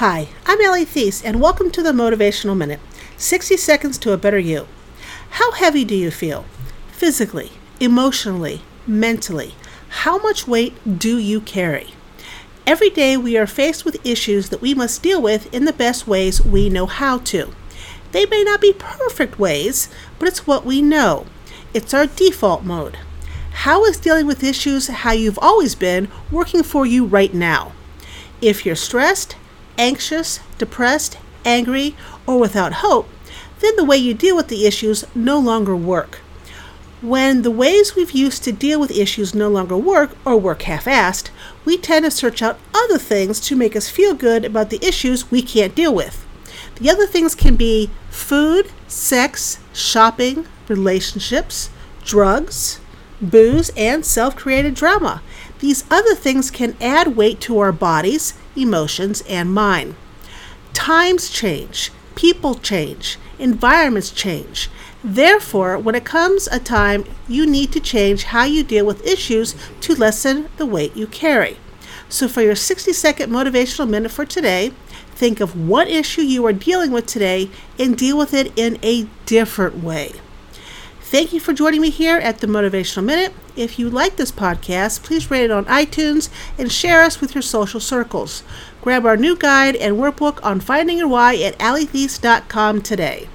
Hi, I'm Ellie Thies, and welcome to the Motivational Minute 60 seconds to a better you. How heavy do you feel? Physically, emotionally, mentally. How much weight do you carry? Every day we are faced with issues that we must deal with in the best ways we know how to. They may not be perfect ways, but it's what we know. It's our default mode. How is dealing with issues how you've always been working for you right now? If you're stressed, anxious, depressed, angry, or without hope, then the way you deal with the issues no longer work. When the ways we've used to deal with issues no longer work or work half assed, we tend to search out other things to make us feel good about the issues we can't deal with. The other things can be food, sex, shopping, relationships, drugs, booze, and self created drama. These other things can add weight to our bodies, emotions, and mind. Times change, people change, environments change. Therefore, when it comes a time, you need to change how you deal with issues to lessen the weight you carry. So, for your 60 second motivational minute for today, think of what issue you are dealing with today and deal with it in a different way. Thank you for joining me here at the Motivational Minute. If you like this podcast, please rate it on iTunes and share us with your social circles. Grab our new guide and workbook on finding your why at elliethies.com today.